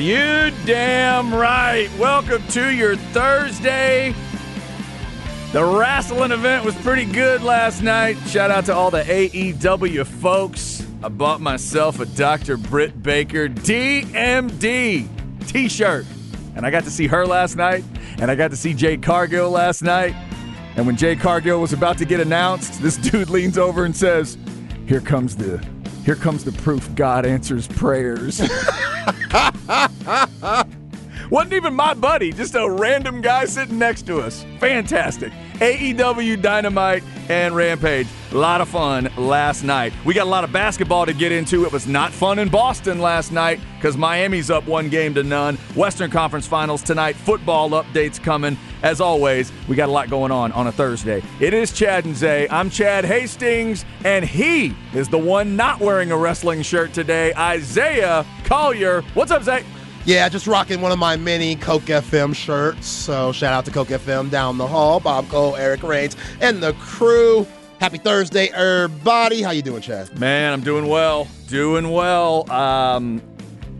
You damn right. Welcome to your Thursday. The wrestling event was pretty good last night. Shout out to all the AEW folks. I bought myself a Dr. Britt Baker DMD t shirt. And I got to see her last night. And I got to see Jade Cargill last night. And when Jade Cargill was about to get announced, this dude leans over and says, Here comes the here comes the proof God answers prayers. Wasn't even my buddy, just a random guy sitting next to us. Fantastic. AEW Dynamite and Rampage. A lot of fun last night. We got a lot of basketball to get into. It was not fun in Boston last night because Miami's up one game to none. Western Conference Finals tonight. Football updates coming. As always, we got a lot going on on a Thursday. It is Chad and Zay. I'm Chad Hastings, and he is the one not wearing a wrestling shirt today, Isaiah Collier. What's up, Zay? Yeah, just rocking one of my mini KOKE FM shirts. So shout out to KOKE FM down the hall, Bob Cole, Eric Reigns, and the crew. Happy Thursday, everybody. How you doing, Chad? Man, I'm doing well. Doing well. Um,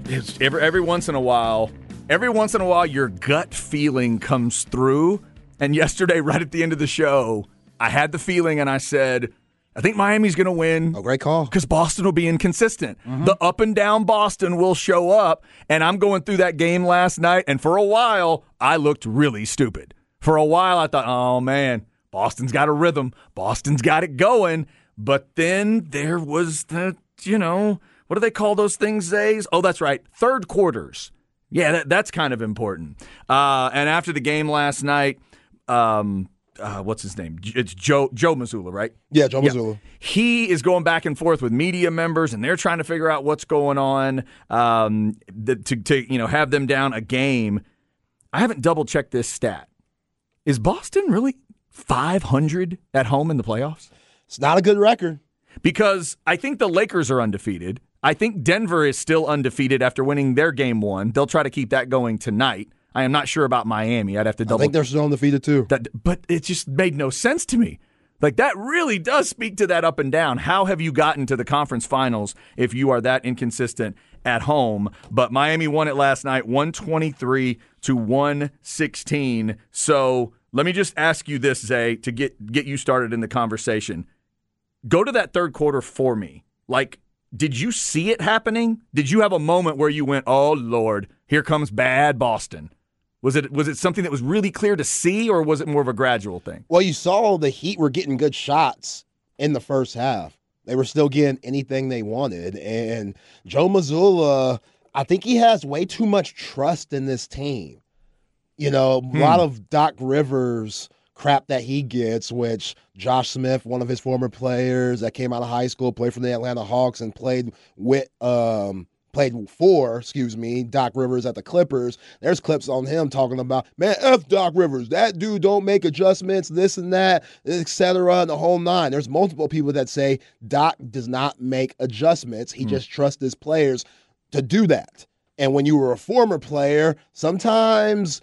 it's every every once in a while, every once in a while, your gut feeling comes through. And yesterday, right at the end of the show, I had the feeling, and I said, I think Miami's going to win. Oh, great call. Because Boston will be inconsistent. Mm-hmm. The up and down Boston will show up. And I'm going through that game last night, and for a while, I looked really stupid. For a while, I thought, oh man, Boston's got a rhythm. Boston's got it going. But then there was the, you know, what do they call those things, Zays? Oh, that's right. Third quarters. Yeah, that, that's kind of important. Uh, and after the game last night, um, uh, what's his name? It's Joe Joe Mazzulla, right? Yeah, Joe Mazzulla. Yeah. He is going back and forth with media members, and they're trying to figure out what's going on um, the, to to you know have them down a game. I haven't double checked this stat. Is Boston really 500 at home in the playoffs? It's not a good record because I think the Lakers are undefeated. I think Denver is still undefeated after winning their game one. They'll try to keep that going tonight. I am not sure about Miami. I'd have to double. I think they're still undefeated too. That, but it just made no sense to me. Like that really does speak to that up and down. How have you gotten to the conference finals if you are that inconsistent at home? But Miami won it last night, 123 to 116. So let me just ask you this, Zay, to get get you started in the conversation. Go to that third quarter for me. Like, did you see it happening? Did you have a moment where you went, "Oh Lord, here comes bad Boston"? Was it was it something that was really clear to see, or was it more of a gradual thing? Well, you saw the Heat were getting good shots in the first half. They were still getting anything they wanted, and Joe Mazzulla, I think he has way too much trust in this team. You know, hmm. a lot of Doc Rivers crap that he gets, which Josh Smith, one of his former players that came out of high school, played for the Atlanta Hawks and played with um, played for, excuse me, Doc Rivers at the Clippers. There's clips on him talking about, man, F Doc Rivers. That dude don't make adjustments, this and that, etc. and the whole nine. There's multiple people that say Doc does not make adjustments. He mm. just trusts his players to do that. And when you were a former player, sometimes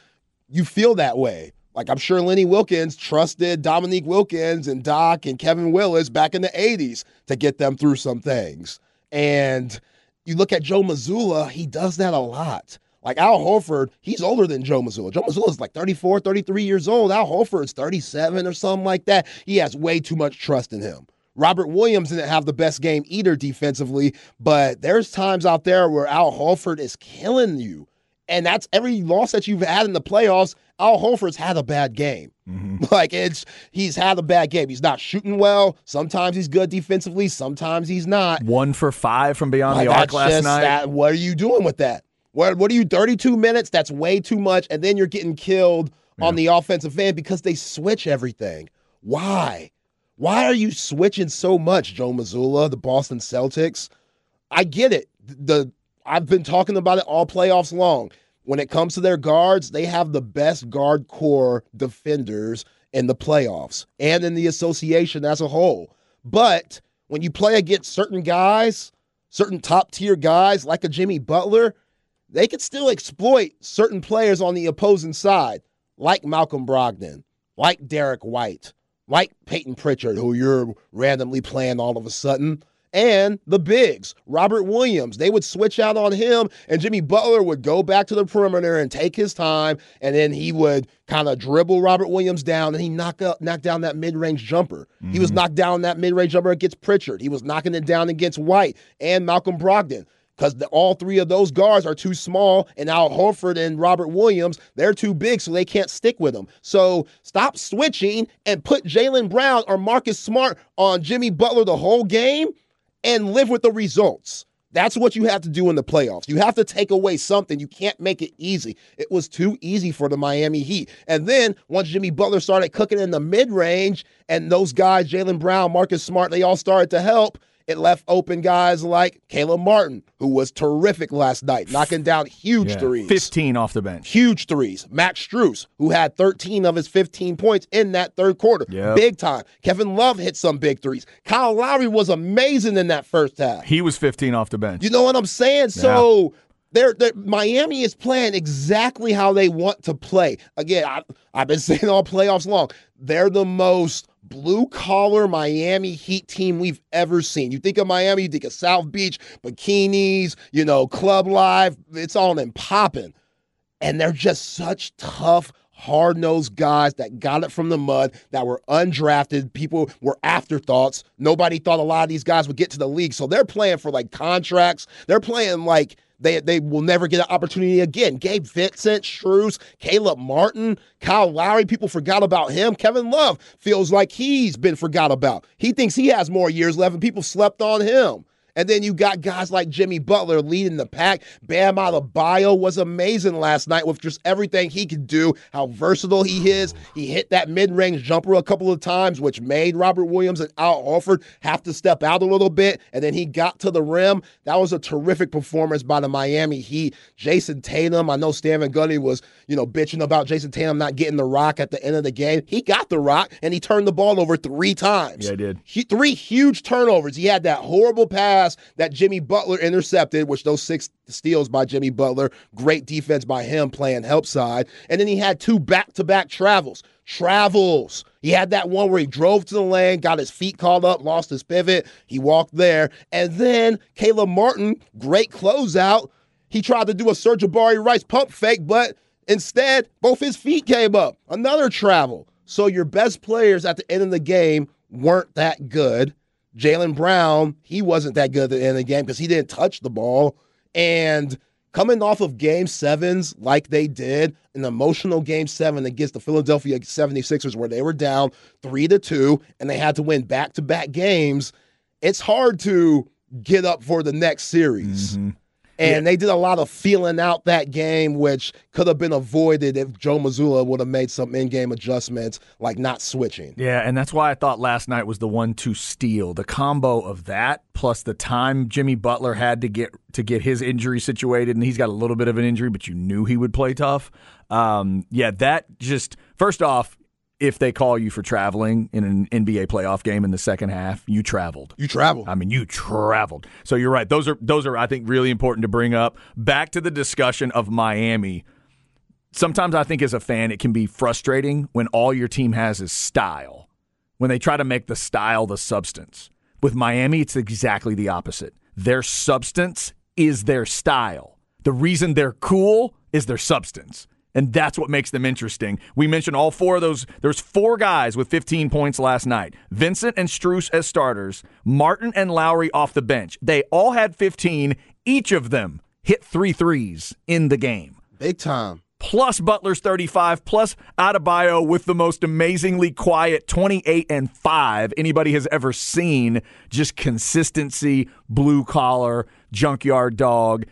you feel that way. Like I'm sure Lenny Wilkens trusted Dominique Wilkins and Doc and Kevin Willis back in the 80s to get them through some things. And you look at Joe Mazzulla, he does that a lot. Like Al Horford, he's older than Joe Mazzulla. Joe is like 34, 33 years old. Al Horford's 37 or something like that. He has way too much trust in him. Robert Williams didn't have the best game either defensively, but there's times out there where Al Horford is killing you. And that's every loss that you've had in the playoffs. Al Horford's had a bad game. Mm-hmm. Like it's he's had a bad game. He's not shooting well. Sometimes he's good defensively. Sometimes he's not. One for five from beyond like, the arc last night. That, what are you doing with that? What what are you? Thirty two minutes. That's way too much. And then you're getting killed yeah. on the offensive end because they switch everything. Why? Why are you switching so much, Joe Mazzulla, the Boston Celtics? I get it. The I've been talking about it all playoffs long when it comes to their guards, they have the best guard core defenders in the playoffs and in the association as a whole. But when you play against certain guys, certain top tier guys like a Jimmy Butler, they can still exploit certain players on the opposing side, like Malcolm Brogdon, like Derrick White, like Peyton Pritchard, who you're randomly playing all of a sudden. And the bigs, Robert Williams. They would switch out on him, and Jimmy Butler would go back to the perimeter and take his time, and then he would kind of dribble Robert Williams down, and he knock up, knock down that mid range jumper. Mm-hmm. He was knocked down that mid range jumper against Pritchard. He was knocking it down against White and Malcolm Brogdon because all three of those guards are too small, and Al Horford and Robert Williams, they're too big, so they can't stick with them. So stop switching and put Jaylen Brown or Marcus Smart on Jimmy Butler the whole game and live with the results. That's what you have to do in the playoffs. You have to take away something. You can't make it easy. It was too easy for the Miami Heat. And then once Jimmy Butler started cooking in the mid range, and those guys, Jaylen Brown, Marcus Smart, they all started to help, it left open guys like Caleb Martin, who was terrific last night, knocking down huge yeah, threes. 15 off the bench. Huge threes. Max Strus, who had 13 of his 15 points in that third quarter. Yep. Big time. Kevin Love hit some big threes. Kyle Lowry was amazing in that first half. He was 15 off the bench. You know what I'm saying? Yeah. So they're, they're, Miami is playing exactly how they want to play. Again, I, I've been saying all playoffs long. They're the most blue collar Miami Heat team we've ever seen. You think of Miami, you think of South Beach, bikinis, you know, club life. It's all in popping. And they're just such tough, hard nosed guys that got it from the mud, that were undrafted. People were afterthoughts. Nobody thought a lot of these guys would get to the league. So they're playing for like contracts. They're playing like they they will never get an opportunity again. Gabe Vincent, Strus, Caleb Martin, Kyle Lowry, people forgot about him. Kevin Love feels like he's been forgot about. He thinks he has more years left, and people slept on him. And then you got guys like Jimmy Butler leading the pack. Bam Adebayo was amazing last night with just everything he could do, how versatile he is. He hit that mid-range jumper a couple of times, which made Robert Williams and Al Horford have to step out a little bit. And then he got to the rim. That was a terrific performance by the Miami Heat. Jayson Tatum, I know Stan Van Gundy was, you know, bitching about Jayson Tatum not getting the rock at the end of the game. He got the rock and he turned the ball over three times. Yeah, I did. He, three huge turnovers. He had that horrible pass that Jimmy Butler intercepted, which those six steals by Jimmy Butler, great defense by him playing help side. And then he had two back to back travels. Travels. He had that one where he drove to the lane, got his feet called up, lost his pivot. He walked there. And then Caleb Martin, great closeout. He tried to do a Serge Abarri Rice pump fake, but instead, both his feet came up. Another travel. So your best players at the end of the game weren't that good. Jaylen Brown, he wasn't that good at the end of the game because he didn't touch the ball. And coming off of game sevens like they did, an emotional game seven against the Philadelphia 76ers where they were down three to two and they had to win back to back games, it's hard to get up for the next series. Mm-hmm. And yeah. they did a lot of feeling out that game, which could have been avoided if Joe Mazzulla would have made some in game adjustments, like not switching. Yeah, and that's why I thought last night was the one to steal. The combo of that plus the time Jimmy Butler had to get to get his injury situated, and he's got a little bit of an injury, but you knew he would play tough. Um, yeah, that just first off, if they call you for traveling in an NBA playoff game in the second half, you traveled. You traveled. I mean, you traveled. So you're right. Those are those are I think really important to bring up. Back to the discussion of Miami. Sometimes I think as a fan it can be frustrating when all your team has is style. When they try to make the style the substance. With Miami, it's exactly the opposite. Their substance is their style. The reason they're cool is their substance and that's what makes them interesting. We mentioned all four of those. There's four guys with 15 points last night. Vincent and Strus as starters, Martin and Lowry off the bench. They all had 15. Each of them hit three threes in the game. Big time. Plus Butler's 35, plus Adebayo with the most amazingly quiet 28 and 5 anybody has ever seen. Just consistency, blue collar, junkyard dog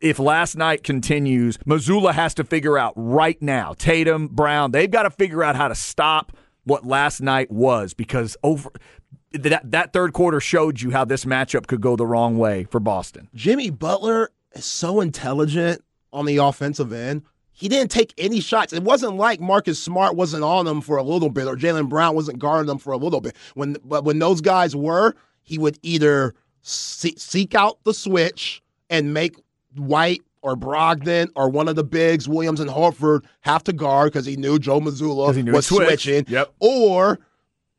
if last night continues, Mazzulla has to figure out right now. Tatum, Brown, they've got to figure out how to stop what last night was because over that that third quarter showed you how this matchup could go the wrong way for Boston. Jimmy Butler is so intelligent on the offensive end. He didn't take any shots. It wasn't like Marcus Smart wasn't on them for a little bit or Jaylen Brown wasn't guarding them for a little bit. When but when those guys were, he would either seek out the switch and make White or Brogdon or one of the bigs, Williams and Horford, have to guard because he knew Joe Mazzulla knew was switching. Yep. Or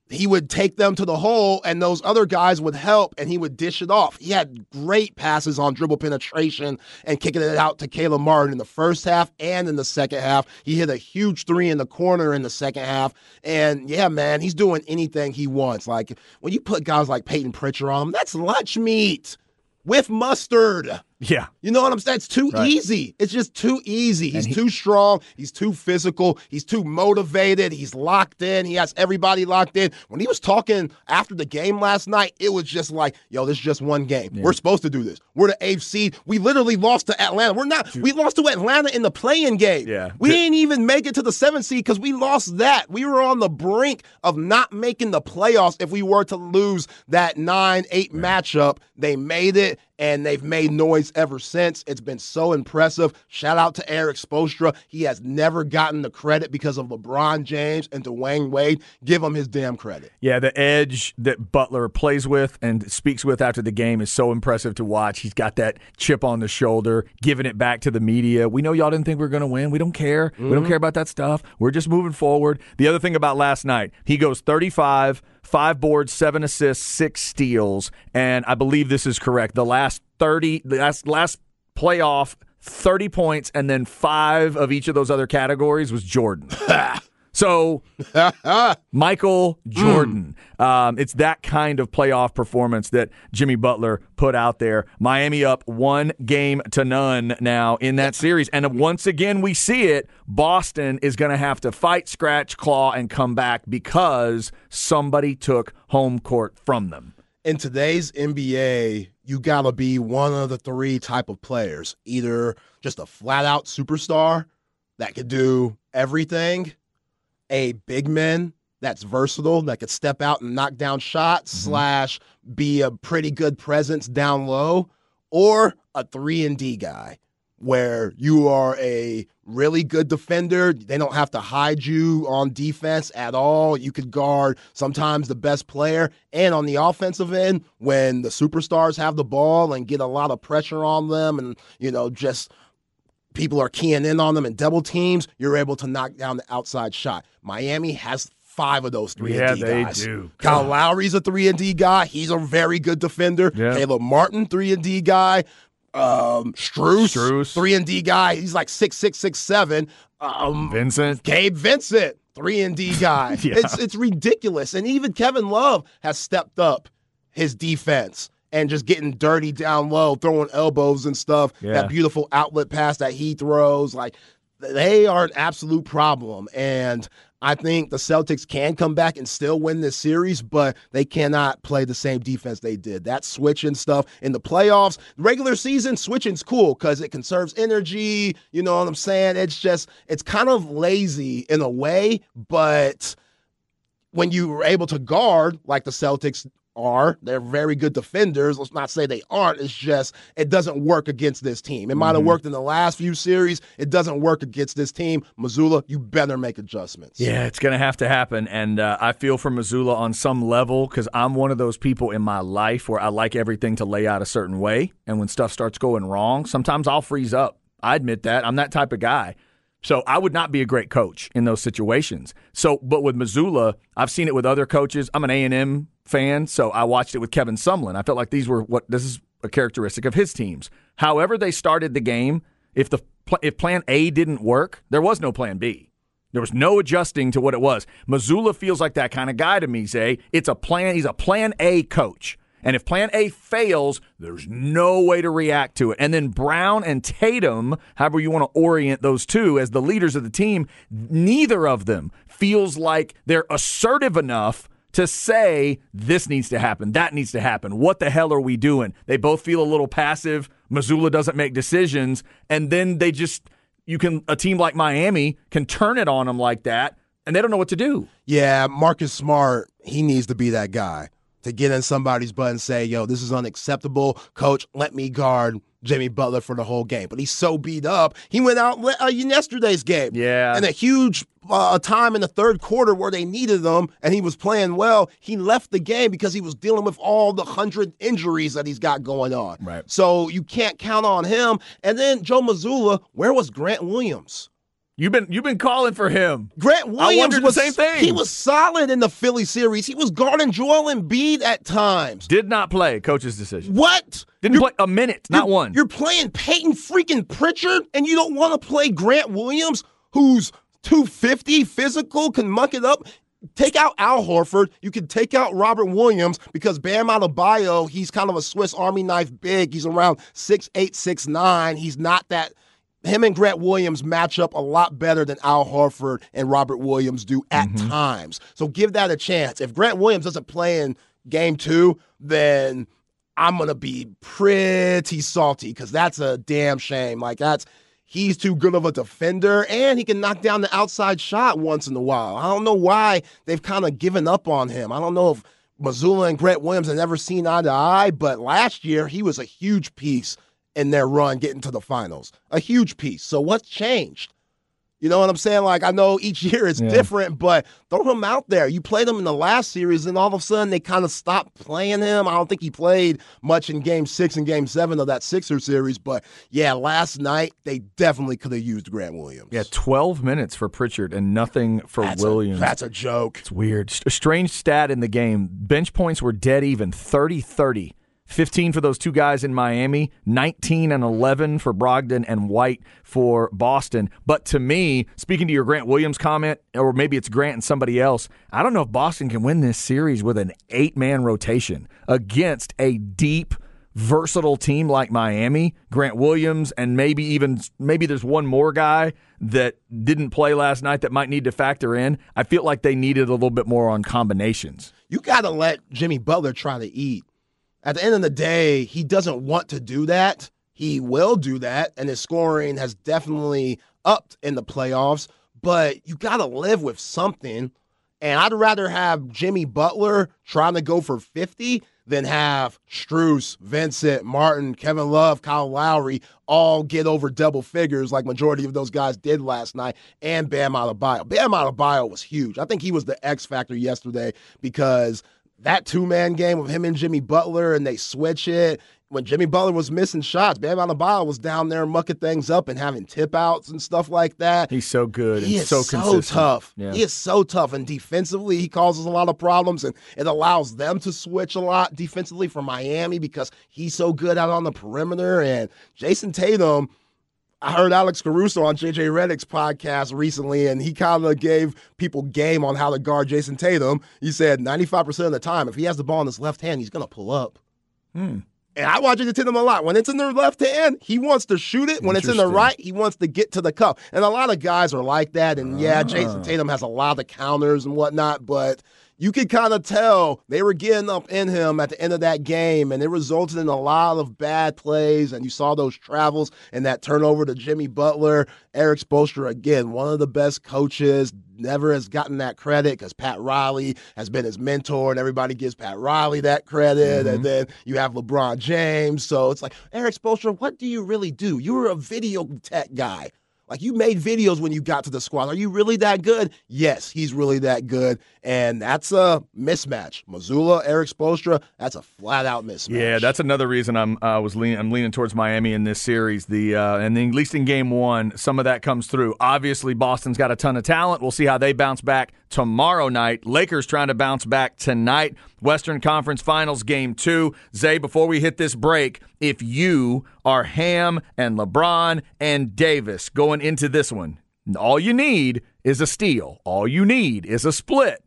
he would take them to the hole and those other guys would help and he would dish it off. He had great passes on dribble penetration and kicking it out to Caleb Martin in the first half and in the second half. He hit a huge three in the corner in the second half. And yeah, man, he's doing anything he wants. Like when you put guys like Peyton Pritchard on him, that's lunch meat with mustard. Yeah. You know what I'm saying? It's too right. easy. It's just too easy. He's he, too strong. He's too physical. He's too motivated. He's locked in. He has everybody locked in. When he was talking after the game last night, it was just like, yo, this is just one game. Yeah. We're supposed to do this. We're the AFC. We literally lost to Atlanta. We're not, we lost to Atlanta in the playing game. Yeah. We didn't even make it to the seventh seed because we lost that. We were on the brink of not making the playoffs if we were to lose that 9 8 yeah. matchup. They made it and they've made noise ever since. It's been so impressive. Shout out to Erik Spoelstra. He has never gotten the credit because of LeBron James and Dwyane Wade. Give him his damn credit. Yeah, the edge that Butler plays with and speaks with after the game is so impressive to watch. He's got that chip on the shoulder, giving it back to the media. We know y'all didn't think we were going to win. We don't care. Mm-hmm. We don't mm-hmm. care about that stuff. We're just moving forward. The other thing about last night, he goes 35 five boards, seven assists, six steals, and I believe this is correct. The last thirty, last last playoff, thirty points, and then five of each of those other categories was Jordan. So, Michael Jordan. Mm. Um, it's that kind of playoff performance that Jimmy Butler put out there. Miami up one game to none now in that series. And once again, we see it. Boston is going to have to fight, scratch, claw, and come back because somebody took home court from them. In today's NBA, you got to be one of the three type of players either just a flat out superstar that could do everything a big man that's versatile that could step out and knock down shots mm-hmm. slash be a pretty good presence down low or a 3 and D guy where you are a really good defender. They don't have to hide you on defense at all. You could guard sometimes the best player. And on the offensive end when the superstars have the ball and get a lot of pressure on them and you know just people are keying in on them and double teams, you're able to knock down the outside shot. Miami has five of those three yeah, and D guys. they do. Kyle Lowry's a three and D guy. He's a very good defender. Yeah. Caleb Martin, three and D guy. Um, Strus, Strus, three and D guy. He's like six six six seven. Um, Vincent, Gabe Vincent, three and D guy. yeah. It's it's ridiculous. And even Kevin Love has stepped up his defense and just getting dirty down low, throwing elbows and stuff. Yeah. That beautiful outlet pass that he throws, like they are an absolute problem. And I think the Celtics can come back and still win this series, but they cannot play the same defense they did. That switching stuff in the playoffs, regular season, switching's cool because it conserves energy. You know what I'm saying? It's just, it's kind of lazy in a way, but when you were able to guard like the Celtics are. They're very good defenders. Let's not say they aren't. It's just it doesn't work against this team. It might have mm-hmm. worked in the last few series. It doesn't work against this team. Mazzulla, you better make adjustments. Yeah, it's going to have to happen. And uh, I feel for Mazzulla on some level because I'm one of those people in my life where I like everything to lay out a certain way. And when stuff starts going wrong, sometimes I'll freeze up. I admit that. I'm that type of guy. So I would not be a great coach in those situations. So, but with Mazzulla, I've seen it with other coaches. I'm an A and M fan, so I watched it with Kevin Sumlin. I felt like these were what this is a characteristic of his teams. However, they started the game. If the if Plan A didn't work, there was no Plan B. There was no adjusting to what it was. Mazzulla feels like that kind of guy to me. Zay, it's a plan. He's a Plan A coach. And if plan A fails, there's no way to react to it. And then Brown and Tatum, however you want to orient those two as the leaders of the team, neither of them feels like they're assertive enough to say this needs to happen, that needs to happen. What the hell are we doing? They both feel a little passive. Mazzulla doesn't make decisions, and then they just you can a team like Miami can turn it on them like that, and they don't know what to do. Yeah, Marcus Smart, he needs to be that guy to get in somebody's butt and say, yo, this is unacceptable. Coach, let me guard Jimmy Butler for the whole game. But he's so beat up. He went out uh, in yesterday's game. Yeah. And a huge uh, time in the third quarter where they needed him and he was playing well. He left the game because he was dealing with all the hundred injuries that he's got going on. Right. So you can't count on him. And then Joe Mazzulla, where was Grant Williams? You've been you've been calling for him. Grant Williams was same thing. He was solid in the Philly series. He was guarding Joel Embiid at times. Did not play. Coach's decision. What? Didn't You're- play a minute, not one. You're playing Peyton freaking Pritchard, and you don't want to play Grant Williams, who's 250, physical, can muck it up. Take out Al Horford. You can take out Robert Williams because Bam Adebayo, he's kind of a Swiss Army knife big. He's around six eight, six nine. He's not that. Him and Grant Williams match up a lot better than Al Horford and Robert Williams do at mm-hmm. times. So give that a chance. If Grant Williams doesn't play in game two, then I'm gonna be pretty salty because that's a damn shame. Like that's he's too good of a defender and he can knock down the outside shot once in a while. I don't know why they've kind of given up on him. I don't know if Mazzulla and Grant Williams have never seen eye to eye, but last year he was a huge piece in their run getting to the finals. A huge piece. So what's changed? You know what I'm saying? Like I know each year is Yeah. different, but throw him out there. You played him in the last series, and all of a sudden they kind of stopped playing him. I don't think he played much in Game Six and Game Seven of that Sixer series, but yeah, last night they definitely could have used Grant Williams. yeah, 12 minutes for Pritchard and nothing for that's Williams. A, that's a joke. It's weird. A strange stat in the game. Bench points were dead even 30 30. 15 for those two guys in Miami, 19 and 11 for Brogdon and White for Boston. But to me, speaking to your Grant Williams comment, or maybe it's Grant and somebody else, I don't know if Boston can win this series with an eight man rotation against a deep, versatile team like Miami. Grant Williams, and maybe even maybe there's one more guy that didn't play last night that might need to factor in. I feel like they needed a little bit more on combinations. You got to let Jimmy Butler try to eat. At the end of the day, he doesn't want to do that. He will do that, and his scoring has definitely upped in the playoffs. But you got to live with something. And I'd rather have Jimmy Butler trying to go for 50 than have Strus, Vincent, Martin, Kevin Love, Kyle Lowry all get over double figures like majority of those guys did last night, and Bam Adebayo. Bam Adebayo was huge. I think he was the X factor yesterday because that two man game with him and Jimmy Butler, and they switch it. When Jimmy Butler was missing shots, Bam Adebayo was down there mucking things up and having tip outs and stuff like that. He's so good He and is so so, consistent. tough. Yeah. He is so tough, and defensively, he causes a lot of problems, and it allows them to switch a lot defensively for Miami because he's so good out on the perimeter. And Jayson Tatum, I heard Alex Caruso on JJ Redick's podcast recently, and he kind of gave people game on how to guard Jayson Tatum. He said 95% of the time, if he has the ball in his left hand, he's going to pull up. Hmm. And I watch Jayson Tatum a lot. When it's in their left hand, he wants to shoot it. When it's in the right, he wants to get to the cup. And a lot of guys are like that. And yeah, Ah. Jayson Tatum has a lot of counters and whatnot, but you could kind of tell they were getting up in him at the end of that game, and it resulted in a lot of bad plays. And you saw those travels and that turnover to Jimmy Butler. Erik Spoelstra, again, one of the best coaches, never has gotten that credit because Pat Riley has been his mentor, and everybody gives Pat Riley that credit. And mm-hmm. then you have LeBron James. So it's like, Erik Spoelstra, what do you really do? You were a video tech guy. Like you made videos when you got to the squad. Are you really that good? Yes, he's really that good, and that's a mismatch. Mazzulla, Erik Spoelstra, that's a flat out mismatch. Yeah, that's another reason I'm uh, was leaning. I'm leaning towards Miami in this series. The uh, and then at least in game one, some of that comes through. Obviously, Boston's got a ton of talent. We'll see how they bounce back tomorrow night. Lakers trying to bounce back tonight. Western Conference Finals game two. Zay, before we hit this break, if you are Ham and LeBron and Davis going into this one, all you need is a steal. All you need is a split.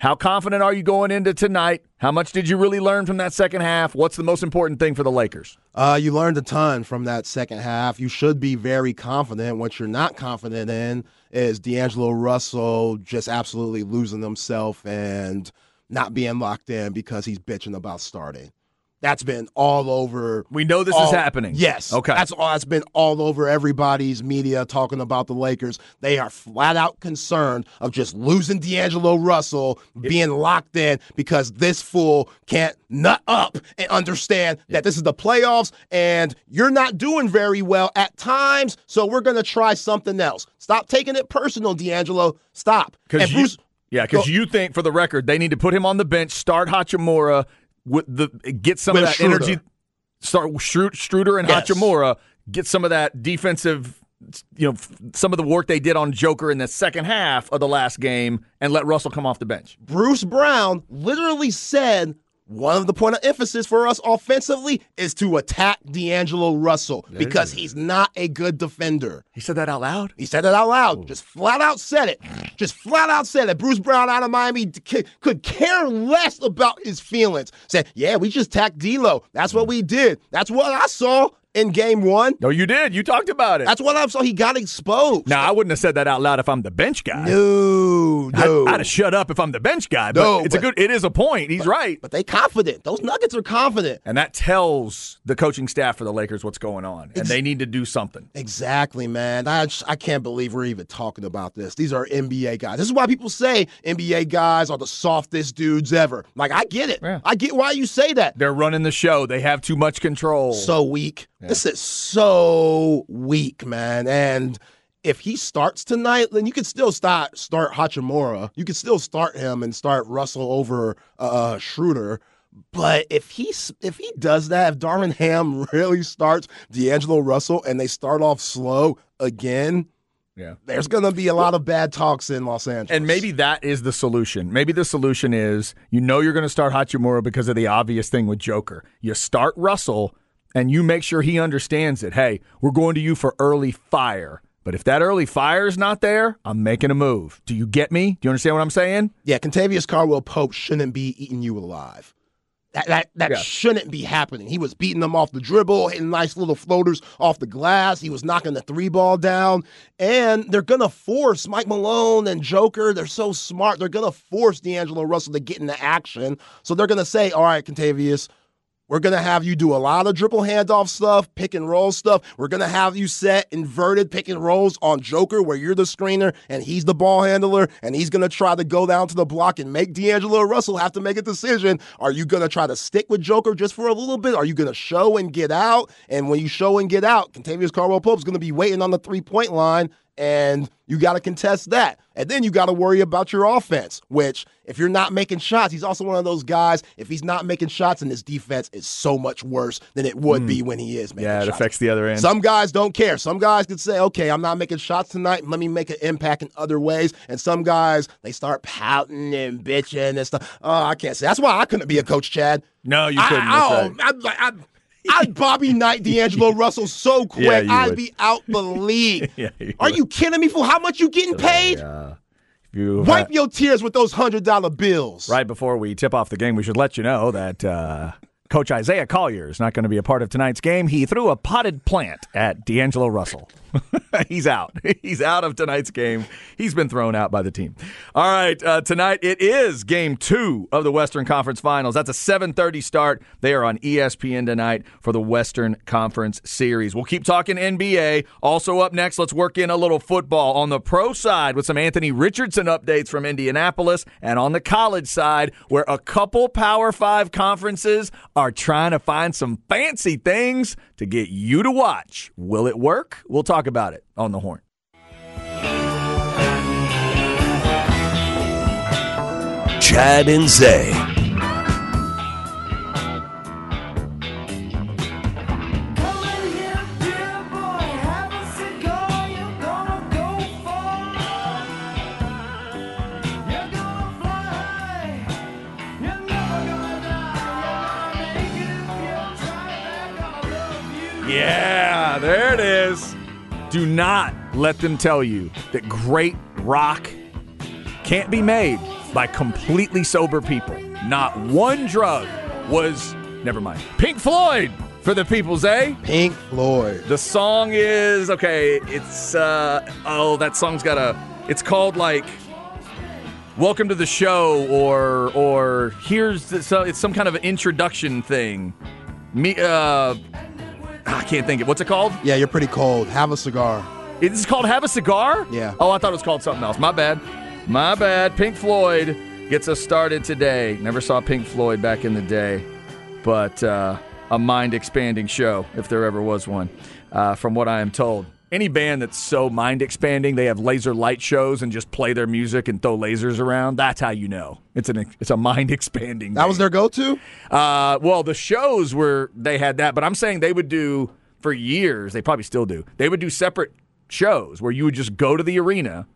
How confident are you going into tonight? How much did you really learn from that second half? What's the most important thing for the Lakers? Uh, you learned a ton from that second half. You should be very confident. What you're not confident in is D'Angelo Russell just absolutely losing himself and not being locked in because he's bitching about starting. That's been all over. We know this all- is happening. Yes. Okay. That's all. That's been all over everybody's media talking about the Lakers. They are flat out concerned of just losing D'Angelo Russell, being locked in because this fool can't nut up and understand that this is the playoffs and you're not doing very well at times. So we're gonna try something else. Stop taking it personal, D'Angelo. Stop. Because you, Bruce- yeah, because you think for the record they need to put him on the bench, start Hachimura with the get some With of that Schroeder. energy. Start Schru- Struder and Yes. Hachimura get some of that defensive you know some of the work they did on Joker in the second half of the last game and let Russell come off the bench. Bruce Brown literally said one of the point of emphasis for us offensively is to attack D'Angelo Russell because he's not a good defender. He said that out loud. He said that out loud. Just flat out said it. Just flat out said it. Bruce Brown out of Miami could care less about his feelings. Said, yeah, we just tacked D'Lo. That's what mm. we did. That's what I saw in game one. No, you did. You talked about it. That's what I'm saw. He got exposed. now I wouldn't have said that out loud if I'm the bench guy. No, I, no. I'd have shut up if I'm the bench guy. But No, it's a good. It is a point. He's right. but they confident. Those Nuggets are confident. And that tells the coaching staff for the Lakers what's going on, and they need to do something. Exactly, man. I just, I can't believe we're even talking about this. These are NBA guys. This is why people say NBA guys are the softest dudes ever. Like I get it. Yeah. I get why you say that. They're running the show. They have too much control. So weak. This is so weak, man. And if he starts tonight, then you can still start start Hachimura. You can still start him and start Russell over uh, Schroeder. But if he if he does that, if Darvin Ham really starts D'Angelo Russell and they start off slow again, yeah. there's going to be a lot of bad talks in Los Angeles. And maybe that is the solution. Maybe the solution is you know you're going to start Hachimura because of the obvious thing with Joker. You start Russell and you make sure he understands it. Hey, we're going to you for early fire. But if that early fire is not there, I'm making a move. Do you get me? Do you understand what I'm saying? yeah, Kentavious Caldwell-Pope shouldn't be eating you alive. That that that Yeah. shouldn't be happening. He was beating them off the dribble, hitting nice little floaters off the glass. He was knocking the three ball down, and they're gonna force Mike Malone and Joker. They're so smart. They're gonna force D'Angelo Russell to get into action. So they're gonna say, "All right, Kentavious." We're going to have you do a lot of dribble handoff stuff, pick and roll stuff. We're going to have you set inverted pick and rolls on Joker where you're the screener and he's the ball handler and he's going to try to go down to the block and make D'Angelo Russell have to make a decision. Are you going to try to stick with Joker just for a little bit? Are you going to show and get out? And when you show and get out, Kentavious Caldwell-Pope's going to be waiting on the three point line and you got to contest that. And then you got to worry about your offense, which if you're not making shots, he's also one of those guys. If he's not making shots, and his defense is so much worse than it would be hmm. when he is making Yeah, it shots. affects the other end. Some guys don't care. Some guys could say, okay, I'm not making shots tonight. Let me make an impact in other ways. And some guys, they start pouting and bitching and stuff. Oh, I can't say. That's why I couldn't be a coach, Chad. no, you couldn't. I, That's oh, right. I, I, I'd Bobby Knight D'Angelo Russell so quick, Yeah, I'd would. be out the league. Yeah, you Are would. you kidding me for how much you getting paid? Yeah. You Wipe your tears with those hundred dollar bills. Right before we tip off the game, we should let you know that uh, Coach Isaiah Collier is not going to be a part of tonight's game. He threw a potted plant at D'Angelo Russell. He's out. He's out of tonight's game. He's been thrown out by the team. All right, uh, tonight it is game two of the Western Conference Finals. That's a 7:30 start. They are on ESPN tonight for the Western Conference Series. We'll keep talking NBA. Also up next, let's work in a little football on the pro side with some Anthony Richardson updates from Indianapolis, and on the college side, where a couple Power Five conferences are trying to find some fancy things to get you to watch. Will it work? We'll talk about it on the horn. Chad and Zay. Yeah, there it is. Do not let them tell you that great rock can't be made by completely sober people. Not one drug was, never mind. Pink Floyd for the people's, eh? Pink Floyd. The song is, okay, it's, uh, oh, that song's got a, it's called like, Welcome to the show, or, or here's, the, so it's some kind of an introduction thing. Me, uh, I can't think of What's it called? Yeah, you're pretty cold. Have a cigar. It's called Have a Cigar? Yeah. Oh, I thought it was called something else. My bad. My bad. Pink Floyd gets us started today. Never saw Pink Floyd back in the day, but uh, a mind expanding show, if there ever was one, uh, from what I am told. Any band that's so mind expanding, they have laser light shows and just play their music and throw lasers around. That's how you know it's an it's a mind expanding. That was their go-to. Uh, well, the shows were they had that, but I'm saying they would do for years. They probably still do. They would do separate shows where you would just go to the arena,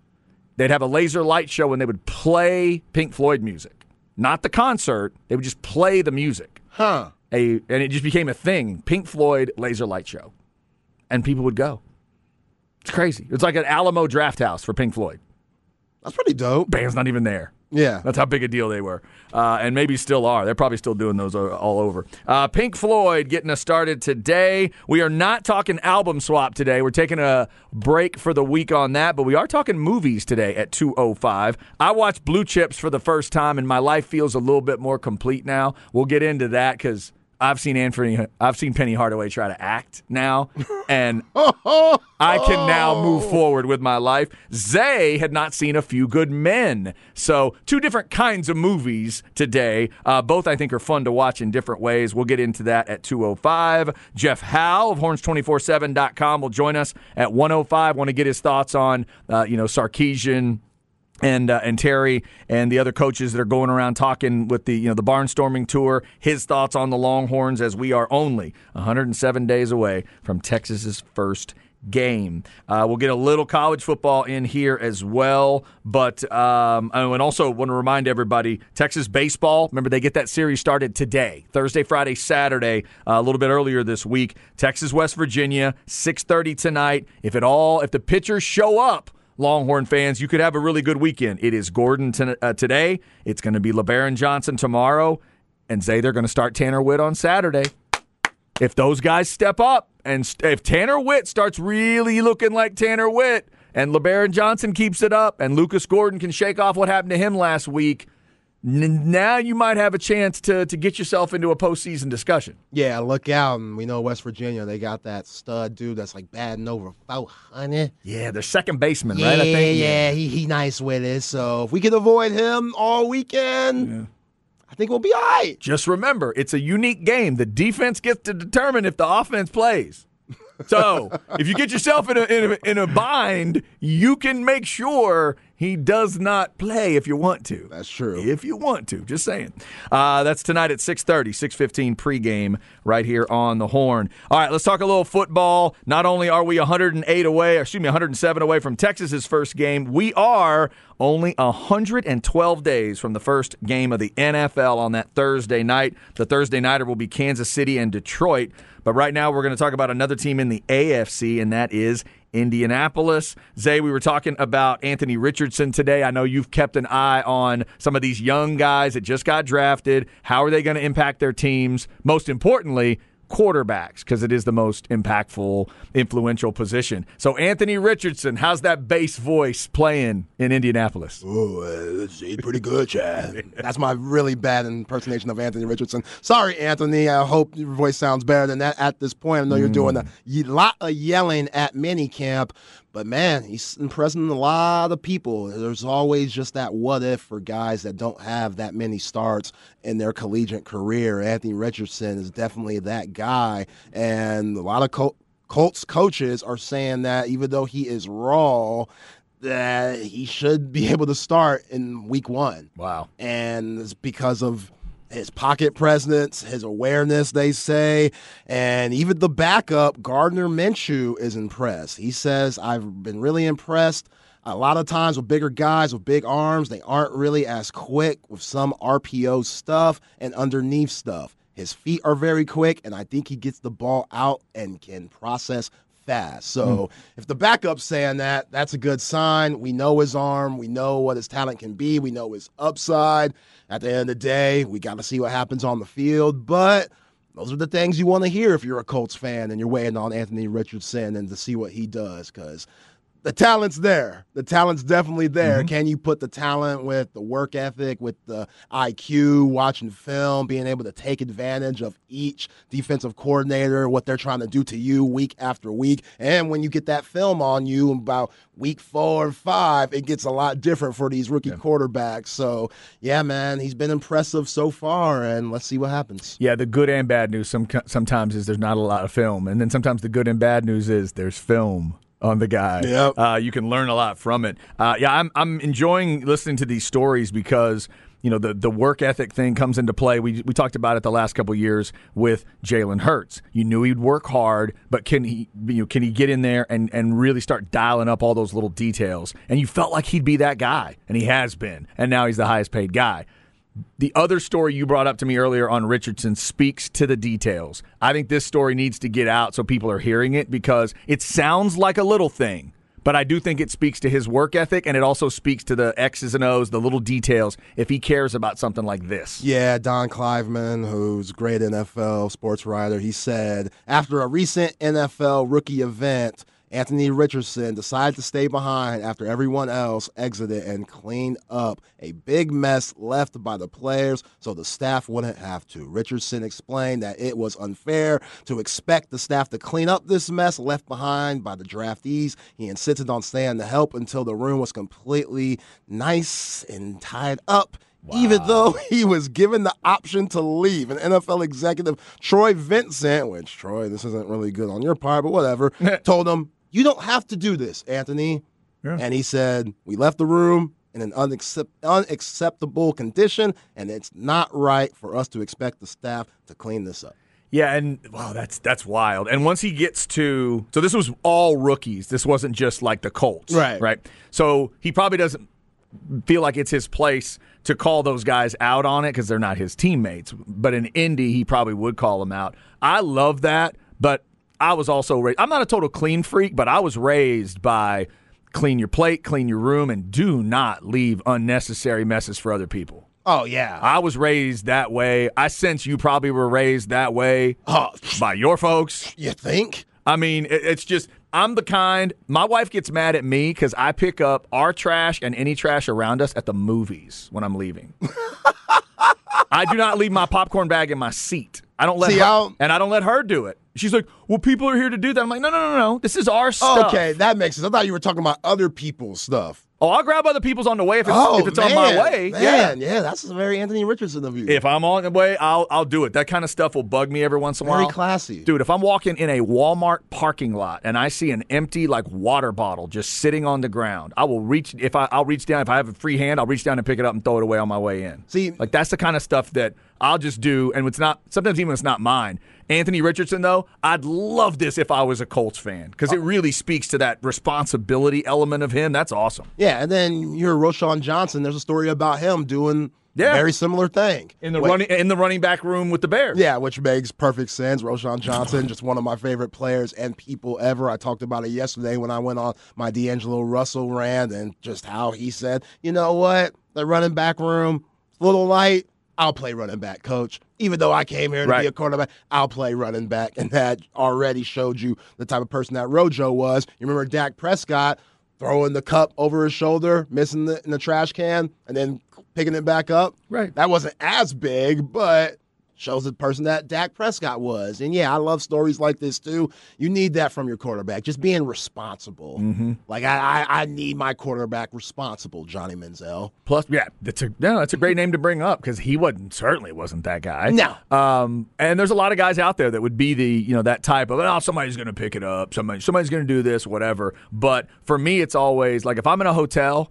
they'd have a laser light show, and they would play Pink Floyd music, not the concert. They would just play the music. Huh. A and it just became a thing. Pink Floyd laser light show, and people would go. It's crazy. It's like an Alamo Drafthouse for Pink Floyd. That's pretty dope. Band's not even there. Yeah. That's how big a deal they were. Uh, and maybe still are. They're probably still doing those uh, all over. Uh, Pink Floyd getting us started today. We are not talking album swap today. We're taking a break for the week on that, but we are talking movies today at 205. I watched Blue Chips for the first time, and my life feels a little bit more complete now. We'll get into that because. I've seen Anthony. I've seen Penny Hardaway try to act now, and I can now move forward with my life. Zay had not seen A Few Good Men. So, two different kinds of movies today. Uh, both, I think, are fun to watch in different ways. We'll get into that at 205. Jeff Howe of horns247.com will join us at 105. Want to get his thoughts on, uh, you know, Sarkisian and uh, and Terry and the other coaches that are going around talking with the you know the barnstorming tour. His thoughts on the Longhorns as we are only 107 days away from Texas's first game. Uh, we'll get a little college football in here as well, but um, oh, and also want to remind everybody Texas baseball. Remember they get that series started today, Thursday, Friday, Saturday, uh, a little bit earlier this week. Texas, West Virginia, 6:30 tonight. If it all, if the pitchers show up. Longhorn fans, you could have a really good weekend. It is Gordon to, uh, today. It's going to be Lebarron Johnson tomorrow. And Zay, they're going to start Tanner Witt on Saturday. If those guys step up, and st- if Tanner Witt starts really looking like Tanner Witt, and Lebarron Johnson keeps it up, and Lucas Gordon can shake off what happened to him last week, now you might have a chance to, to get yourself into a postseason discussion. Yeah, look out. And we know West Virginia, they got that stud dude that's like batting over 400. Yeah, they're second baseman, Yeah, right? I think. yeah, he, he nice with it. So if we can avoid him all weekend, I think we'll be all right. Just remember, it's a unique game. The defense gets to determine if the offense plays. So if you get yourself in a, in a in a bind, you can make sure he does not play if you want to. That's true. If you want to, just saying. Uh, that's tonight at 6.30, 6.15 pregame right here on the Horn. All right, let's talk a little football. Not only are we 108 away, or excuse me, 107 away from Texas's first game, we are only 112 days from the first game of the NFL on that Thursday night. The Thursday nighter will be Kansas City and Detroit. But right now, we're going to talk about another team in the AFC, and that is Indianapolis. Zay, we were talking about Anthony Richardson today. I know you've kept an eye on some of these young guys that just got drafted. How are they going to impact their teams? Most importantly, quarterbacks, because it is the most impactful, influential position. So, Anthony Richardson, how's that bass voice playing in Indianapolis? Oh, uh, he's pretty good, Chad. That's my really bad impersonation of Anthony Richardson. Sorry, Anthony. I hope your voice sounds better than that at this point. I know you're doing a lot of yelling at minicamp, but man, he's impressing a lot of people. There's always just that what if for guys that don't have that many starts in their collegiate career. Anthony Richardson is definitely that guy, and a lot of co- Colts coaches are saying that even though he is raw, that he should be able to start in week one. Wow. And it's because of his pocket presence, his awareness, they say. And even the backup, Gardner Minshew, is impressed. He says, I've been really impressed. A lot of times with bigger guys with big arms, they aren't really as quick with some RPO stuff and underneath stuff. His feet are very quick, and I think he gets the ball out and can process fast. So hmm. if the backup's saying that, that's a good sign. We know his arm, we know what his talent can be, we know his upside. At the end of the day, we got to see what happens on the field, but those are the things you want to hear if you're a Colts fan and you're waiting on Anthony Richardson and to see what he does because the talent's there. The talent's definitely there. Mm-hmm. Can you put the talent with the work ethic, with the IQ, watching film, being able to take advantage of each defensive coordinator, what they're trying to do to you week after week? And when you get that film on you about week four and five, it gets a lot different for these rookie quarterbacks. So, yeah, man, he's been impressive so far, and let's see what happens. Yeah, the good and bad news some, sometimes is there's not a lot of film. And then sometimes the good and bad news is there's film on the guy. Yep. Uh, you can learn a lot from it. Uh, yeah, I'm, I'm enjoying listening to these stories because you know the the work ethic thing comes into play. We we talked about it the last couple years with Jalen Hurts. You knew he'd work hard, but can he you know, can he get in there and and really start dialing up all those little details? And you felt like he'd be that guy, and he has been, and now he's the highest paid guy. The other story you brought up to me earlier on Richardson speaks to the details. I think this story needs to get out so people are hearing it because it sounds like a little thing, but I do think it speaks to his work ethic and it also speaks to the X's and O's, the little details, if he cares about something like this. Yeah, Dov Kleiman, who's great NFL sports writer, he said after a recent NFL rookie event, Anthony Richardson decided to stay behind after everyone else exited and cleaned up a big mess left by the players so the staff wouldn't have to. Richardson explained that it was unfair to expect the staff to clean up this mess left behind by the draftees. He insisted on staying to help until the room was completely nice and tied up even though he was given the option to leave. An NFL executive, Troy Vincent, which, Troy, this isn't really good on your part, but whatever, told him, You don't have to do this, Anthony. And he said, We left the room in an unaccept- unacceptable condition, and it's not right for us to expect the staff to clean this up. Yeah, and wow, that's that's wild. And once he gets to so this was all rookies. This wasn't just like the Colts. Right. Right. So he probably doesn't feel like it's his place to call those guys out on it because they're not his teammates. But in Indy, he probably would call them out. I love that, but I was also raised. I'm not a total clean freak, but I was raised by clean your plate, clean your room, and do not leave unnecessary messes for other people. Oh, yeah. I was raised that way. I sense you probably were raised that way Oh, by your folks. you think? I mean, it- it's just I'm the kind. My wife gets mad at me because I pick up our trash and any trash around us at the movies when I'm leaving. I do not leave my popcorn bag in my seat. I don't let See, her, I'll- and I don't let her do it. She's like, "Well, people are here to do that." I'm like, "No, no, no, no. This is our stuff." Okay, that makes sense. I thought you were talking about other people's stuff. Oh, I'll grab other people's on the way if it's, Oh, if it's on my way. Yeah. Man, yeah, that's a very Anthony Richardson of you. If I'm on the way, I'll I'll do it. That kind of stuff will bug me every once in a while. Very while. classy. Dude, if I'm walking in a Walmart parking lot and I see an empty like water bottle just sitting on the ground, I will reach if I I'll reach down if I have a free hand, I'll reach down and pick it up and throw it away on my way in. See- like that's the kind of stuff that I'll just do and it's not sometimes even it's not mine. Anthony Richardson though, I'd love this if I was a Colts fan because it really speaks to that responsibility element of him. That's awesome. Yeah, and then you're Roschon Johnson. There's a story about him doing Yeah. a very similar thing. In the Wait, running in the running back room with the Bears. Yeah, which makes perfect sense. Roschon Johnson, just one of my favorite players and people ever. I talked about it yesterday when I went on my D'Angelo Russell rant and just how he said, you know what, the running back room, a little light. I'll play running back, coach. Even though I came here to Right. be a quarterback, I'll play running back. And that already showed you the type of person that Rojo was. You remember Dak Prescott throwing the cup over his shoulder, missing it in the trash can, and then picking it back up? Right. That wasn't as big, but shows the person that Dak Prescott was. And yeah, I love stories like this too. You need that from your quarterback, just being responsible. Mm-hmm. Like I, I, I need my quarterback responsible, Johnny Manziel. Plus, yeah, that's a no, that's a great name to bring up because he wasn't certainly wasn't that guy. No. Um, and there's a lot of guys out there that would be the you know that type of oh somebody's going to pick it up, somebody somebody's going to do this, whatever. But for me, it's always like if I'm in a hotel,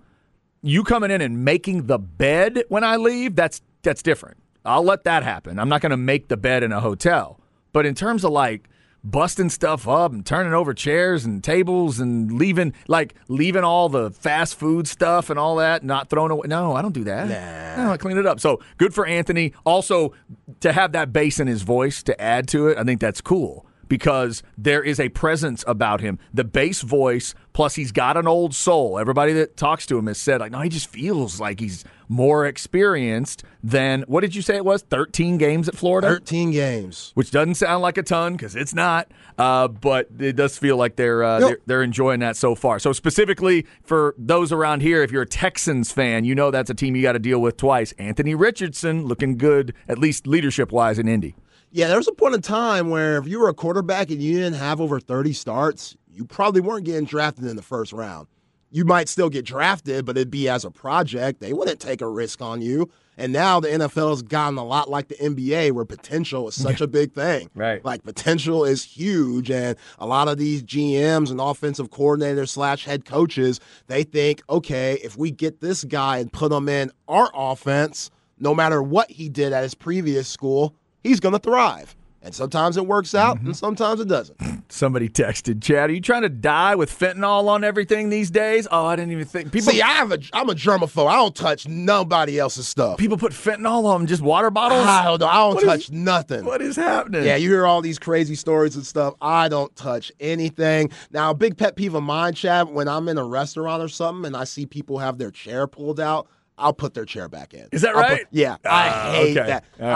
you coming in and making the bed when I leave, that's that's different. I'll let that happen. I'm not going to make the bed in a hotel. But in terms of like busting stuff up and turning over chairs and tables and leaving like leaving all the fast food stuff and all that, not throwing away. No, I don't do that. No, I clean it up. So good for Anthony. Also to have that bass in his voice to add to it, I think that's cool because there is a presence about him. The bass voice, plus he's got an old soul. Everybody that talks to him has said, like, no, he just feels like he's more experienced than what did you say it was? 13 games at Florida? 13 games. Which doesn't sound like a ton because it's not, uh, but it does feel like they're, uh, Yep. they're they're enjoying that so far. So specifically for those around here, if you're a Texans fan, you know that's a team you got to deal with twice. Anthony Richardson looking good, at least leadership wise in Indy. Yeah, there was a point in time where if you were a quarterback and you didn't have over 30 starts, you probably weren't getting drafted in the first round. You might still get drafted, but it'd be as a project. They wouldn't take a risk on you. And now the NFL has gotten a lot like the NBA where potential is such a big thing. Right. Like potential is huge. And a lot of these GMs and offensive coordinators slash head coaches, they think, okay, if we get this guy and put him in our offense, no matter what he did at his previous school, he's going to thrive. And sometimes it works out, and mm-hmm. sometimes it doesn't. Somebody texted, Chad, are you trying to die with fentanyl on everything these days? Oh, I didn't even think. People, See, I have a, I'm a germaphobe. I don't touch nobody else's stuff. people put fentanyl on just water bottles? I don't know. I don't What is- touch nothing. what is happening? Yeah, you hear all these crazy stories and stuff. I don't touch anything. Now, a big pet peeve of mine, Chad, when I'm in a restaurant or something and I see people have their chair pulled out, I'll put their chair back in. Is that I'll put- right? yeah, Ah, I hate okay. that. Right.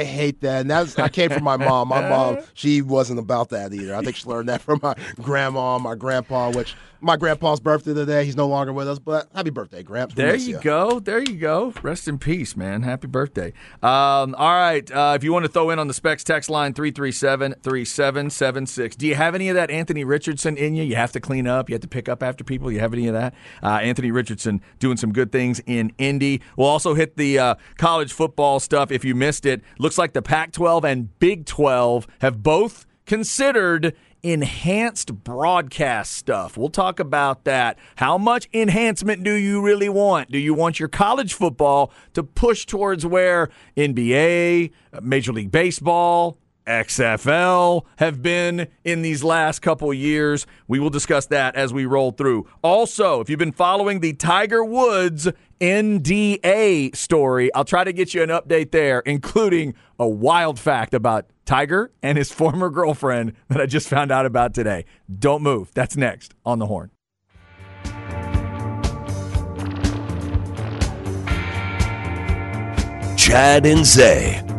I hate that. And that's I came from my mom. My mom, she wasn't about that either. I think she learned that from my grandma, my grandpa, which my grandpa's birthday today. He's no longer with us, but happy birthday, Gramps. We There you go. There you go. Rest in peace, man. Happy birthday. Um, all right. Uh, if you want to throw in on the specs text line 337 3776. Do you have any of that Anthony Richardson in you? You have to clean up. You have to pick up after people. You have any of that? Uh, Anthony Richardson doing some good things in Indy. We'll also hit the uh, college football stuff. If you missed it, looks like the Pac 12 and Big 12 have both considered enhanced broadcast stuff. We'll talk about that. How much enhancement do you really want? Do you want your college football to push towards where NBA, Major League Baseball, XFL have been in these last couple years. We will discuss that as we roll through. Also, if you've been following the Tiger Woods NDA story, I'll try to get you an update there, including a wild fact about Tiger and his former girlfriend that I just found out about today. Don't move. That's next on the horn. Chad and Zay.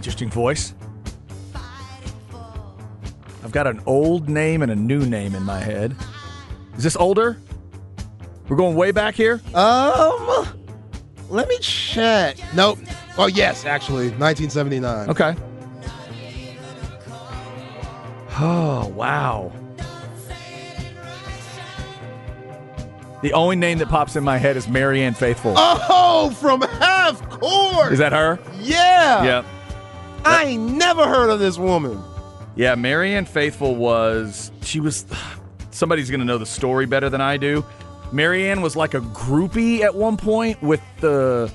Interesting voice. I've got an old name and a new name in my head. Is this older? We're going way back here? Um, let me check. Nope. Oh, yes, actually, 1979. Okay. Oh, wow. The only name that pops in my head is Marianne Faithfull. Oh, from half court. Is that her? Yeah. Yep. I ain't never heard of this woman. Yeah, Marianne Faithfull was she was somebody's gonna know the story better than I do. Marianne was like a groupie at one point with the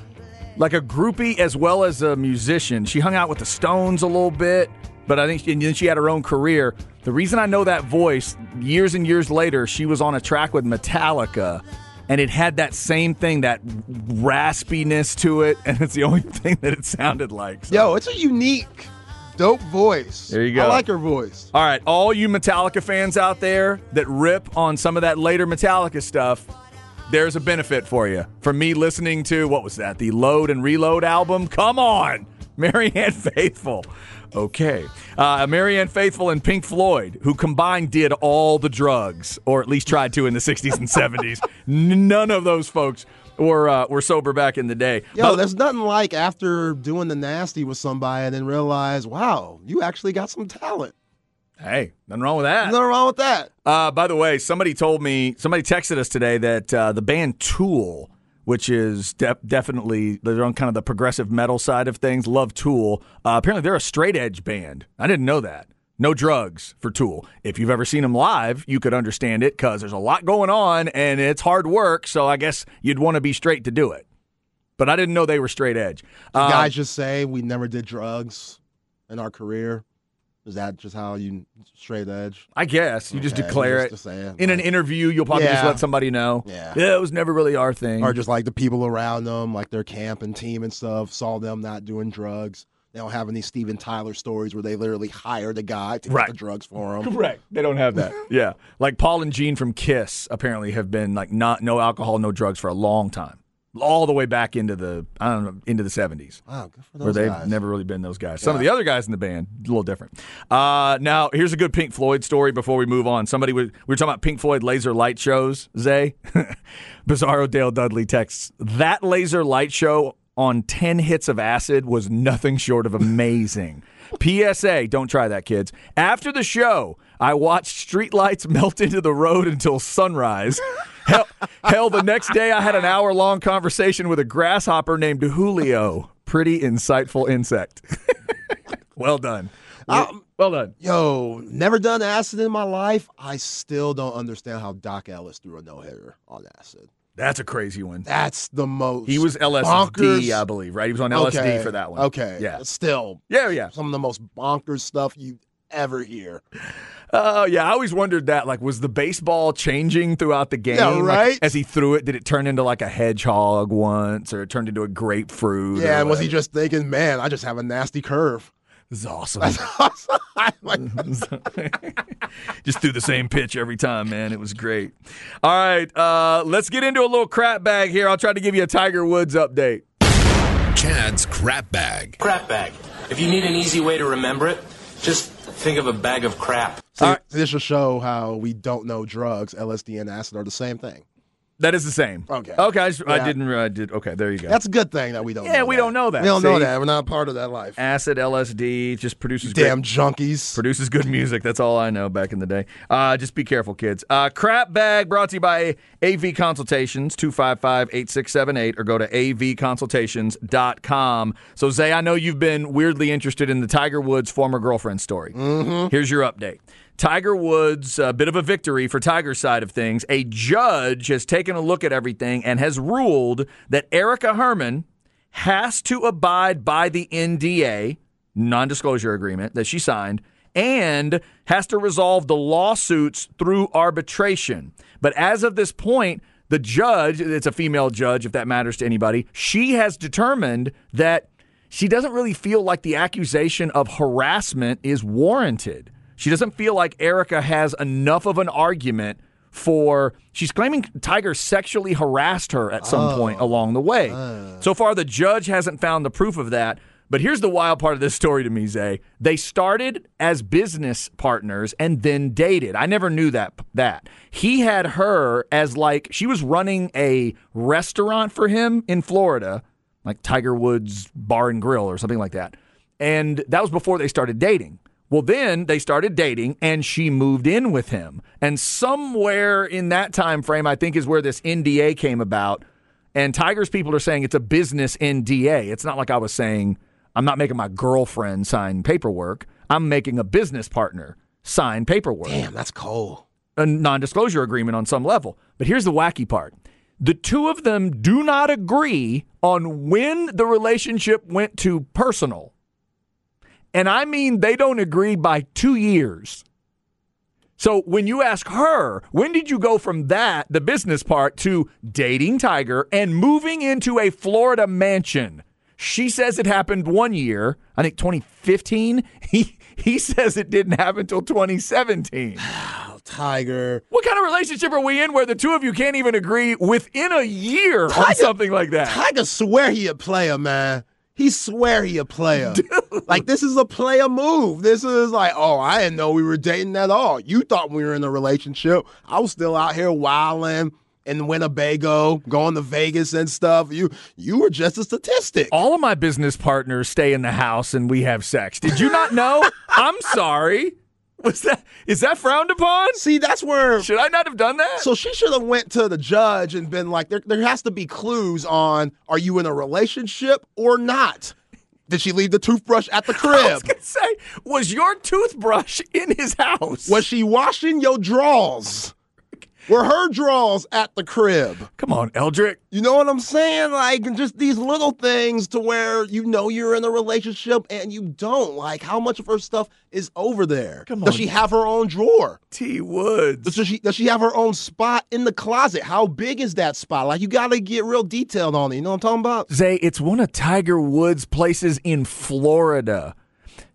like a groupie as well as a musician. She hung out with the Stones a little bit, but I think and then she had her own career. The reason I know that voice, years and years later, she was on a track with Metallica. And it had that same thing, that raspiness to it, and it's the only thing that it sounded like. So- Yo, it's a unique, dope voice. There you go. I like her voice. All right, all you Metallica fans out there that rip on some of that later Metallica stuff, there's a benefit for you. For me listening to, what was that, the Load and Reload album? Come on, Marianne Faithfull. Okay. Uh, Marianne Faithfull and Pink Floyd, who combined did all the drugs, or at least tried to in the 60s and 70s. None of those folks were, uh, were sober back in the day. Yo, But- there's nothing like after doing the nasty with somebody and then realize, wow, you actually got some talent. hey, nothing wrong with that. Nothing wrong with that. Uh, by the way, somebody told me, somebody texted us today that uh, the band Tool, which is de- definitely they're on kind of the progressive metal side of things, love Tool. Uh, apparently, they're a straight edge band. I didn't know that. No drugs for Tool. If you've ever seen them live, you could understand it because there's a lot going on and it's hard work. So I guess you'd want to be straight to do it. But I didn't know they were straight edge. Um, Guys just say we never did drugs in our career. Is that just how you straight edge? I guess you just Okay, declare just it. to say it, In an like- interview, you'll probably just Yeah. let somebody know. Yeah. it was never really our thing. Or just like the people around them, like their camp and team and stuff, saw them not doing drugs. They don't have any Steven Tyler stories where they literally hired a guy to Right. get the drugs for them. Correct. They don't have that. yeah. Like Paul and Gene from Kiss apparently have been like not no alcohol, no drugs for a long time. All the way back into the I don't know, into the seventies. Wow, good for those guys. Where they've guys. never really been those guys. Some of the other guys in the band, a little different. Uh, now, here's a good Pink Floyd story before we move on. Somebody was, we were talking about Pink Floyd laser light shows, Zay. Bizarro Dale Dudley texts that laser light show on 10 hits of acid was nothing short of amazing. PSA, don't try that, kids. After the show, I watched streetlights melt into the road until sunrise. Hell, hell, the next day I had an hour long conversation with a grasshopper named Julio. Pretty insightful insect. well done. Um, well done. Yo, never done acid in my life. I still don't understand how Dock Ellis threw a no hitter on acid. That's a crazy one. That's the most. He was LSD, bonkers. I believe, right? He was on LSD Okay, for that one. Okay. Yeah. Still, Yeah, yeah. some of the most bonkers stuff you ever hear. Oh, yeah. I always wondered that. Like, was the baseball changing throughout the game? Yeah, Like, right? as he threw it, did it turn into like a hedgehog once, or it turned into a grapefruit? Yeah, or and was he just thinking, man, I just have a nasty curve? This is awesome. I'm like, just threw the same pitch every time, man. It was great. All right, uh, let's get into a little crap bag here. I'll try to give you a Tiger Woods update. Chad's Crap Bag. Crap bag. If you need an easy way to remember it, just think of a bag of crap. See, this will show how we don't know drugs. LSD and acid are the same thing. That is the same. Okay. Okay. I, just, I didn't. I did. Okay. There you go. That's a good thing that we don't. Yeah, know we that. don't know that. We don't know that. We're not part of that life. acid LSD just produces Damn great, junkies. produces good music. That's all I know back in the day. Uh, just be careful, kids. Uh, crap bag brought to you by AV Consultations 255-8678 or go to avconsultations.com. So Zay, I know you've been weirdly interested in the Tiger Woods former girlfriend story. Mm-hmm. Here's your update. Tiger Woods, a bit of a victory for Tiger's side of things. A judge has taken a look at everything and has ruled that Erica Herman has to abide by the NDA, non disclosure agreement, that she signed, and has to resolve the lawsuits through arbitration. But as of this point, the judge, it's a female judge if that matters to anybody, she has determined that she doesn't really feel like the accusation of harassment is warranted. She doesn't feel like Erica has enough of an argument for she's claiming Tiger sexually harassed her at some oh. point along the way. Oh. So far the judge hasn't found the proof of that. But here's the wild part of this story to me, Zay. They started as business partners and then dated. I never knew that that. He had her as like she was running a restaurant for him in Florida, like Tiger Woods Bar and Grill or something like that. And that was before they started dating. Well, then they started dating and she moved in with him. And somewhere in that time frame, I think is where this NDA came about. And Tiger's people are saying it's a business NDA. It's not like I was saying I'm not making my girlfriend sign paperwork. I'm making a business partner sign paperwork Damn, that's cold. a non disclosure agreement on some level. But here's the wacky part the two of them do not agree on when the relationship went to personal. And I mean, they don't agree by two years. So when you ask her, when did you go from that, the business part, to dating Tiger and moving into a Florida mansion? She says it happened one year, I think 2015. He he says it didn't happen until 2017. Oh, Tiger. What kind of relationship are we in where the two of you can't even agree within a year on something like that? Tiger swear he a player, man. He swear he a player. Like this is a player move. This is like, oh, I didn't know we were dating at all. You thought we were in a relationship. I was still out here wilding in Winnebago, going to Vegas and stuff. You you were just a statistic. All of my business partners stay in the house and we have sex. Did you not know? I'm sorry. Was that is that frowned upon? See, that's where Should I not have done that? So she should have went to the judge and been like, there, there has to be clues on are you in a relationship or not? Did she leave the toothbrush at the I crib? was gonna say, was your toothbrush in his house? Was she washing your drawers? Were her drawers at the crib? Come on, Eldrick. You know what I'm saying? Like just these little things to where you know you're in a relationship and you don't. Like how much of her stuff is over there? Come on. Does she have her own drawer? T Woods. Does she does she have her own spot in the closet? How big is that spot? Like you gotta get real detailed on it. You know what I'm talking about? Zay, it's one of Tiger Woods' places in Florida.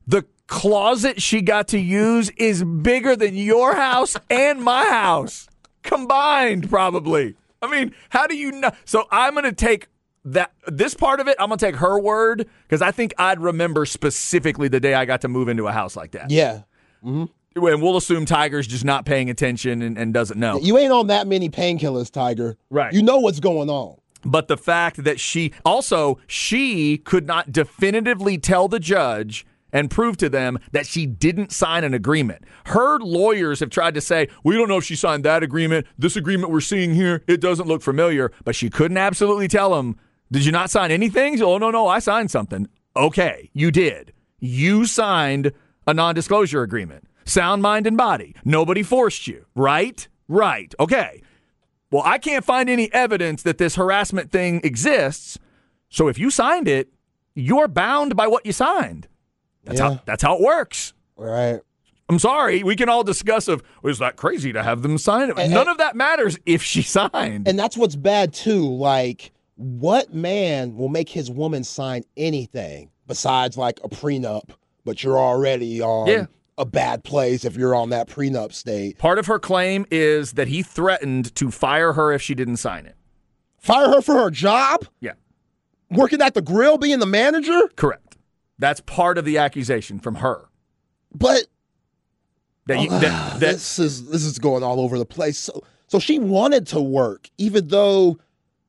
The closet she got to use is bigger than your house and my house combined, probably. I mean, how do you know? So I'm going to take that this part of it. I'm going to take her word because I think I'd remember specifically the day I got to move into a house like that. Yeah. Mm-hmm. And we'll assume Tiger's just not paying attention and, and doesn't know. You ain't on that many painkillers, Tiger. Right. You know what's going on. But the fact that she also she could not definitively tell the judge and prove to them that she didn't sign an agreement. Her lawyers have tried to say, we don't know if she signed that agreement. This agreement we're seeing here, it doesn't look familiar. But she couldn't absolutely tell them, did you not sign anything? Oh, no, no, I signed something. Okay, you did. You signed a non disclosure agreement. Sound mind and body. Nobody forced you, right? Right. Okay. Well, I can't find any evidence that this harassment thing exists. So if you signed it, you're bound by what you signed. That's Yeah. how that's how it works. Right. I'm sorry. We can all discuss of was that crazy to have them sign it. None of that matters if she signed. And that's what's bad too. Like, what man will make his woman sign anything besides like a prenup? But you're already on Yeah. a bad place if you're on that prenup state. Part of her claim is that he threatened to fire her if she didn't sign it. Fire her for her job, Yeah. working at the grill, being the manager. Correct. That's part of the accusation from her. But That, you, ah, that, that this is this is going all over the place. So so she wanted to work, even though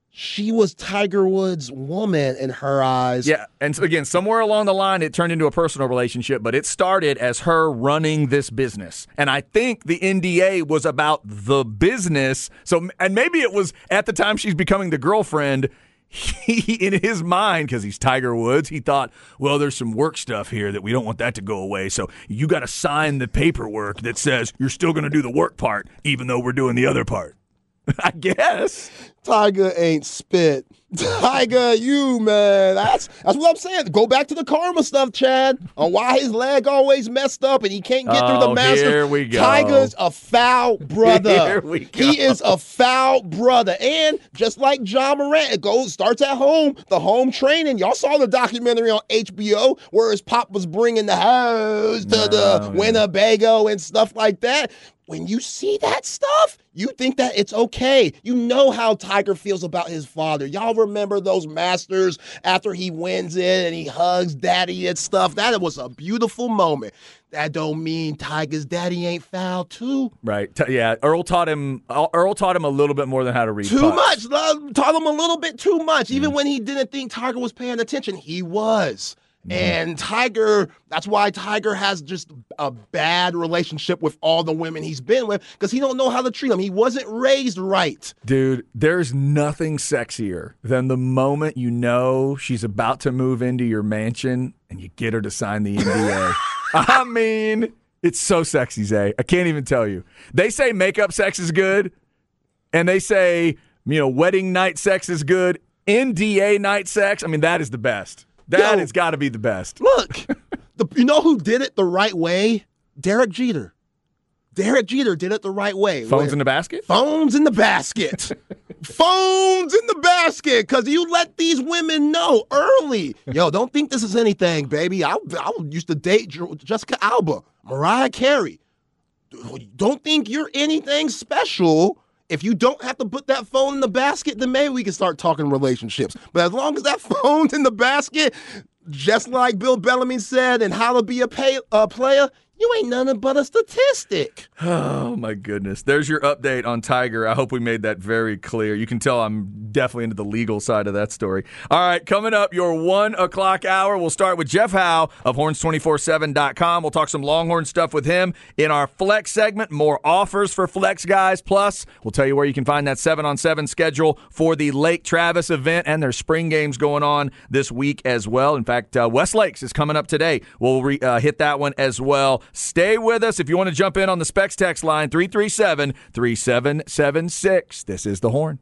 she was Tiger Woods' woman in her eyes. Yeah, and so again, somewhere along the line, it turned into a personal relationship, but it started as her running this business. And I think the NDA was about the business. So, and maybe it was at the time she's becoming the girlfriend. He, in his mind, because he's Tiger Woods, he thought, well, there's some work stuff here that we don't want that to go away. So you got to sign the paperwork that says you're still going to do the work part, even though we're doing the other part. I guess. Tiger ain't spit. Tiger, you man. That's that's what I'm saying. Go back to the karma stuff, Chad. On why his leg always messed up and he can't get through Oh, the Masters. here we go. Tiger's a foul brother. Here we go. He is a foul brother. And just like Ja Morant, it goes starts at home. The home training. Y'all saw the documentary on HBO where his pop was bringing the house to the Winnebago and stuff like that. When you see that stuff, you think that it's okay. You know how Tiger feels about his father. Y'all remember those Masters after he wins it and he hugs daddy and stuff. That was a beautiful moment. That don't mean Tiger's daddy ain't foul too. Right. Yeah. Earl taught him. Uh, Earl taught him a little bit more than how to read. Too putts. much. Taught him a little bit too much. Even mm. when he didn't think Tiger was paying attention, he was. Mm-hmm. And Tiger, that's why Tiger has just a bad relationship with all the women he's been with because he don't know how to treat them. He wasn't raised right. Dude, there's nothing sexier than the moment you know she's about to move into your mansion and you get her to sign the NDA. I mean, it's so sexy, Zay. I can't even tell you. They say makeup sex is good, and they say, you know, wedding night sex is good. NDA night sex, I mean, that is the best. That Yo. has got to be the best. Look, the, you know who did it the right way? Derek Jeter. Derek Jeter did it the right way. Phones in the basket? Phones in the basket. Phones in the basket because you let these women know early. Yo, don't think this is anything, baby. I, I used to date Jessica Alba, Mariah Carey. Don't think you're anything special. If you don't have to put that phone in the basket, then maybe we can start talking relationships. But as long as that phone's in the basket, just like Bill Bellamy said, and how to be a pay, uh, player, you ain't nothing but a statistic. Oh my goodness. There's your update on Tiger. I hope we made that very clear. You can tell I'm definitely into the legal side of that story. All right, coming up, your one o'clock hour. We'll start with Jeff Howe of horns247.com. We'll talk some Longhorn stuff with him in our flex segment. More offers for flex guys. Plus, we'll tell you where you can find that seven on seven schedule for the Lake Travis event and their spring games going on this week as well. In fact, uh, West Lakes is coming up today. We'll re- uh, hit that one as well. Stay with us if you want to jump in on the Specs text line 337 3776. This is the horn.